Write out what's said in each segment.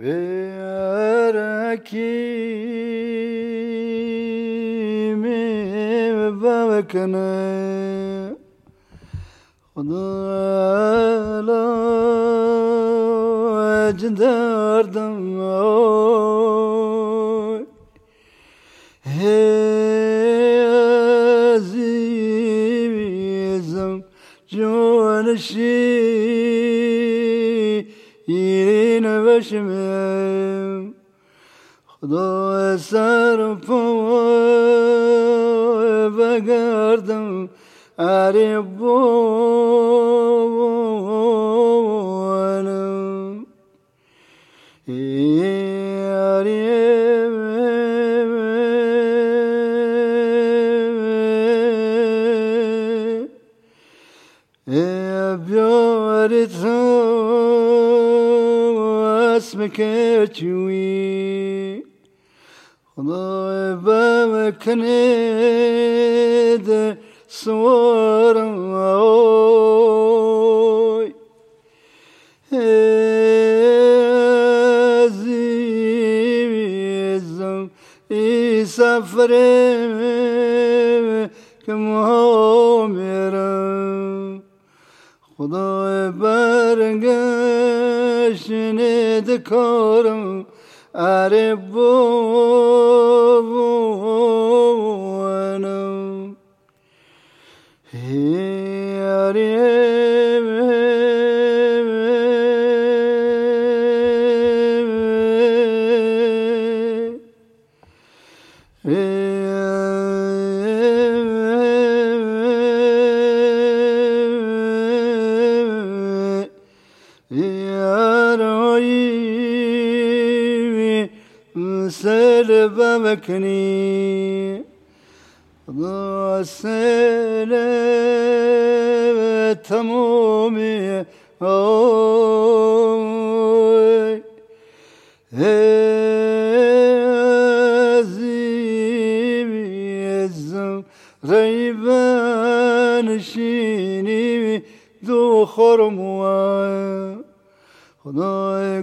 Verekimi vevekne Hudala ecderdim Hezimizim Cunşi جدار دم هزيزم جون الشيرين بشمم خدا سرف بگردم عربونم بیارت اسمك چوی خدای بمکنید سوارم آی عزیزم ای سفرم خدای برگشت کارم. اره عرب بوانم هی اره لب مکنی دست لب تمومی آمی ازیبی زم ریبان شینی دو خرم و خنای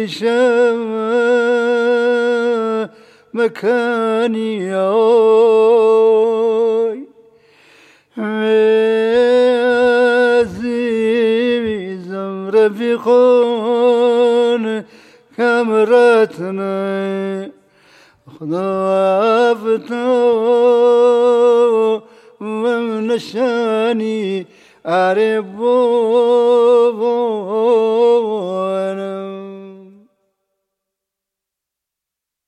و ریشم مکانی آی عزیزم رفیقان کمرتنه خدا افتو و نشانی اره بو